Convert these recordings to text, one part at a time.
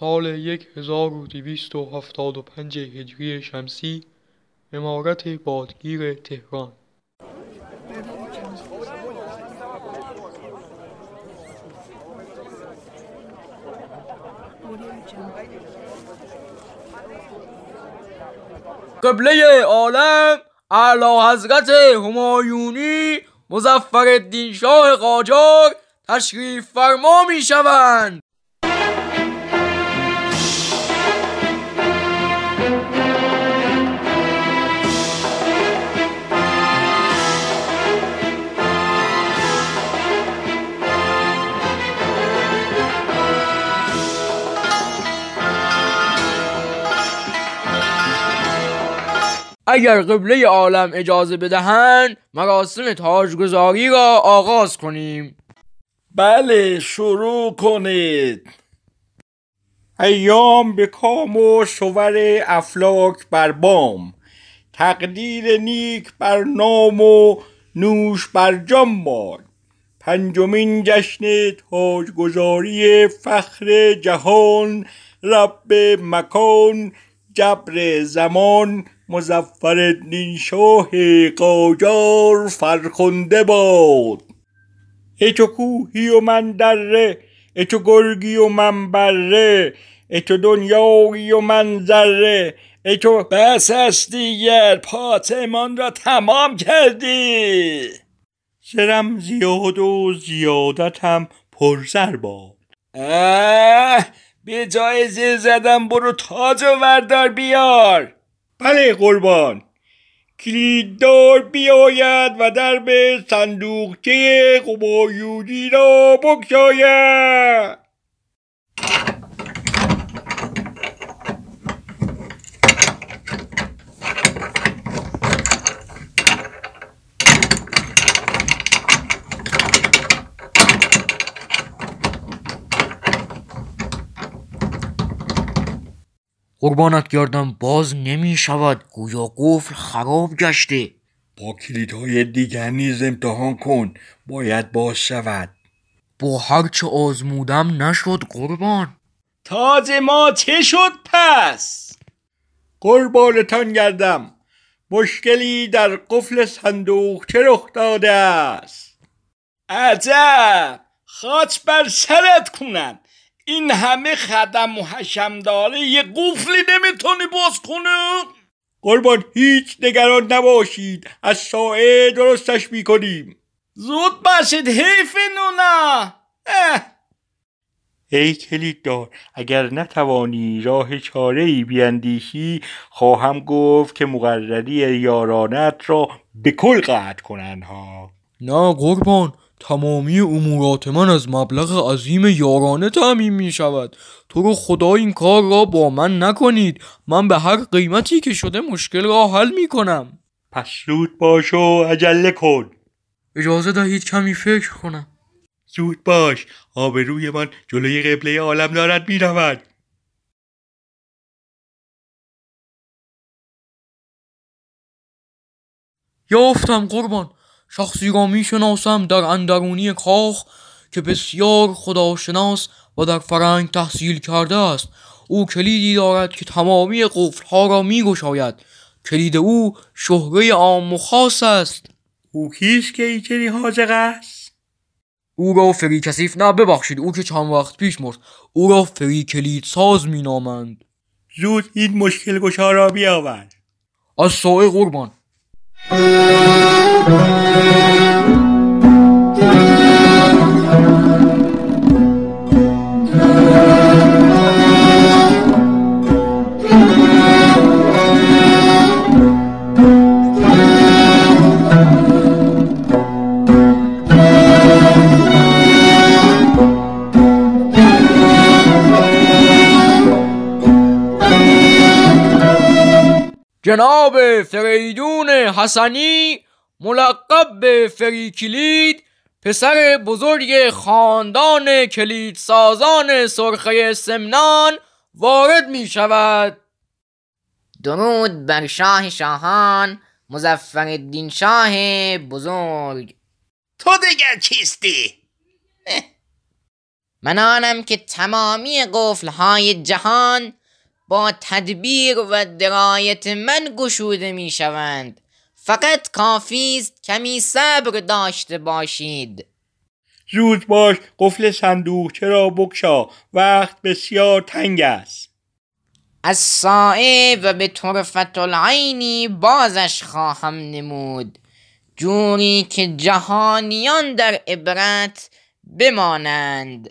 1275 هجری شمسی امارت بادگیر تهران. قبله عالم اعلی حضرت همایونی مظفرالدین شاه قاجار تشریف فرما می شوند اگر قبله عالم اجازه بدهند مراسم تاجگذاری را آغاز کنیم. بله شروع کنید. ایام به کام و شور افلاک بر بام. تقدیر نیک بر نام و نوش بر جام باد. پنجمین جشن تاجگذاری فخر جهان رب مکان جبر زمان مظفرالدین شاه قاجار فرخنده باد. ای تو کوهی و من دره ای تو گرگی و من بره ای تو دنیایی و من ذره بس است دیگر پاتمان را تمام کردی. سرم زیاد و زیادتم پرزر باد. اه به جای زیر زدم برو تاج و وردار بیار. بله قربان. کلیددار بیاید و در به صندوقچه قبایودی را بگشاید. قربانت گردم باز نمی شود. گویا قفل خراب گشته. با کلیدهای دیگر نیز امتحان کن. باید باز شود. با هرچه آزمودم نشد قربان. تاج ما چه شد پس؟ قربانتان گردم. مشکلی در قفل صندوق چه رخ داده است؟ عجب! خاک بر سرت کنن این همه خدم و حشم داره یه قفلی نمی‌تونی باز کنه. قربان هیچ نگران نباشید. از سایه درستش می‌کنیم. زود باشید حیف نونا اه. ای کلید دار اگر نتوانی راه چاره ای بیاندیشی خواهم گفت که مقرری یارانت را به کل قطع کنند ها نه قربان تمامی امورات من از مبلغ عظیم یارانه تعمین می شود. تو رو خدا این کار را با من نکنید. من به هر قیمتی که شده مشکل را حل می کنم. پس زود باش و عجله کن. اجازه دهید کمی فکر کنم. زود باش. آبروی من جلوی قبله عالم دارد می رود. یافتم قربان. شخصی را می شناسم در اندرونی کاخ که بسیار خداشناس و در فرنگ تحصیل کرده است. او کلیدی دارد که تمامی قفلها را می گشاید کلید او شهره عام و خاص است. او کیست که این چنین حاجق است؟ او را فری کسیف نه ببخشید او که چند وقت پیش مرد. او را فری کلید ساز می نامند زود این مشکل گشا را بیاور. از سایه قربان. Thank you. جناب فریدون حسنی ملقب به فریکلید پسر بزرگ خاندان کلید سازان سرخه سمنان وارد می شود درود بر شاه شاهان مظفرالدین شاه بزرگ. تو دیگر کیستی؟ من آنم که تمامی قفلهای جهان با تدبیر و درایت من گشوده می شوند فقط کافی است کمی صبر داشته باشید. زود باش قفل صندوق چرا بکشا وقت بسیار تنگ است. از سائه و به طرفت العینی بازش خواهم نمود. جوری که جهانیان در عبرت بمانند.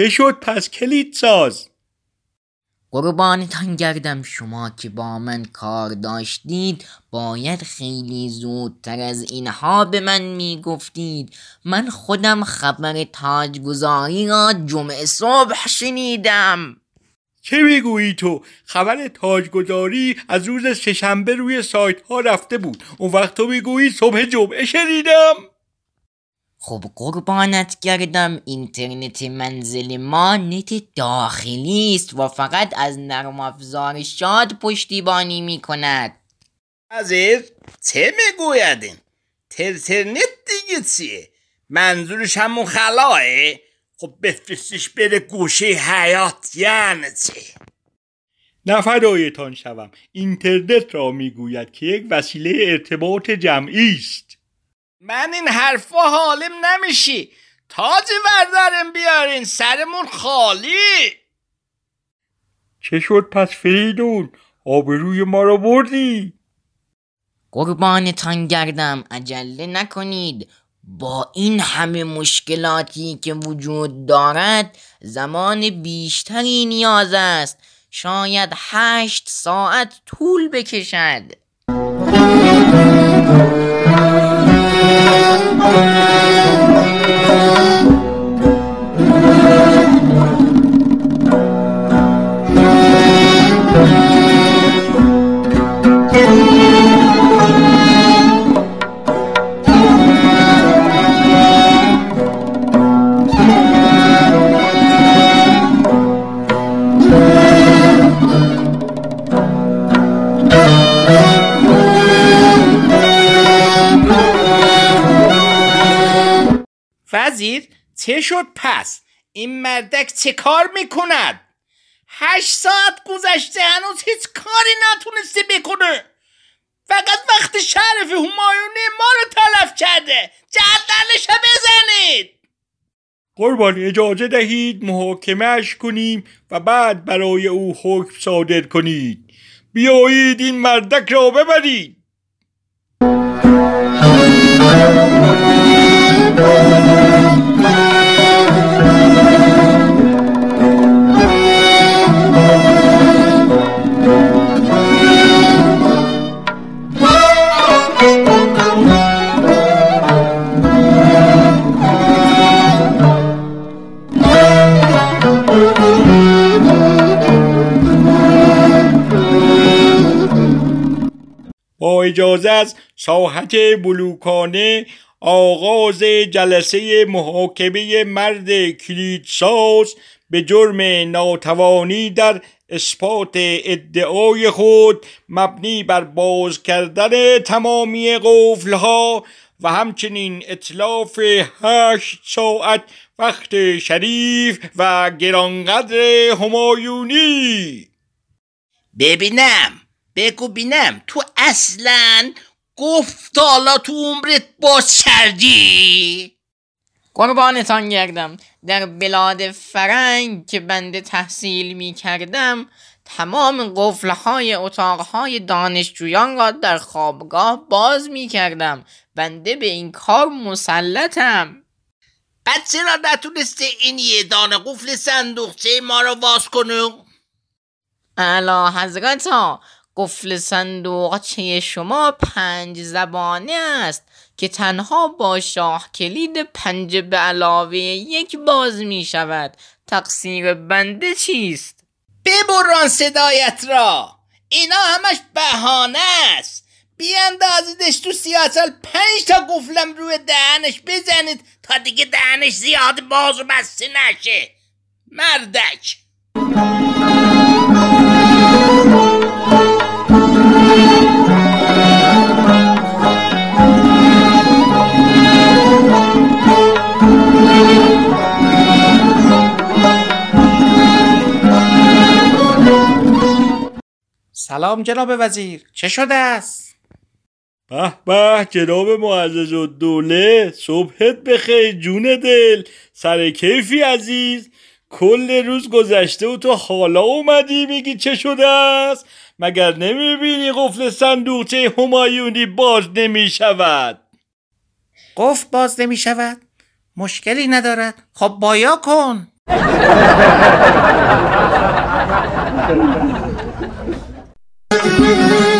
چه شد پس کلید ساز؟ قربانتان گردم شما که با من کار داشتید باید خیلی زودتر از اینها به من می گفتید من خودم خبر تاجگذاری را جمعه صبح شنیدم. چه می‌گویی تو؟ خبر تاجگذاری از روز سهشنبه روی سایت ها رفته بود. اون وقت تو می‌گویی صبح جمعه شنیدم. خب قربانت گردم اینترنت منزل ما نت داخلی است و فقط از نرم افزار شاد پشتیبانی می کند عزیز چه میگویدین؟ ترترنت دیگه چیه؟ منظورش همون خلاه؟ خب بفرستش بره گوشه حیات یعنی چه نه فدایتان شوم. اینترنت را می‌گوید که یک وسیله ارتباط جمعی است. من این حرفا حالم نمیشی. تاج وردارم بیارین سرمون خالی. چه شد پس فریدون؟ آبروی ما را بردی. قربانتان گردم عجله نکنید. با این همه مشکلاتی که وجود دارد زمان بیشتری نیاز است. شاید هشت ساعت طول بکشد. Oh, وزیر چه شد پس؟ این مردک چه کار می‌کند؟ هشت ساعت گذشته هنوز هیچ کاری نتونسته بکنه. فقط وقت شرف همایونی ما رو تلف کرده. جردلش بزنید. قربان اجازه دهید محاکمهش کنیم و بعد برای او حکم صادر کنید. بیایید این مردک را ببرید. اجازه از ساحت بلوکانه آغاز جلسه محاکمه مرد کلیدساز به جرم ناتوانی در اثبات ادعای خود مبنی بر باز کردن تمامی قفلها و همچنین اطلاف هشت ساعت وقت شریف و گرانقدر همایونی. ببینم. بگو بینم تو اصلا گفت حالا تو عمرت باز کردی؟ قربانتان گردم. در بلاد فرنگ که بنده تحصیل می کردم تمام قفلهای اتاقهای دانشجویان را در خوابگاه باز می کردم. بنده به این کار مسلطم. بعد چرا نتونسته این یه دانه قفل صندوقچه ما رو باز کنو اعلی حضرت ها قفل صندوقچه شما پنج زبانه است که تنها با شاه کلید پنج به علاوه یک باز می شود. تقصیر بنده چیست؟ ببران صدایت را. اینا همش بهانه است. بیاندازیدش تو سیاسل پنج تا قفلم روی دهنش بزنید تا دیگه دهنش زیاد باز و بسته نشه. مردک. سلام جناب وزیر چه شده است؟ به به جناب معزز و دوله صبحت بخیر جون دل سر کیفی عزیز کل روز گذشته و تو حالا اومدی میگی چه شده است مگر نمی‌بینی قفل صندوقچه همایونی باز نمی‌شود قفل باز نمی شود؟ مشکلی ندارد خب بایا کن Thank you.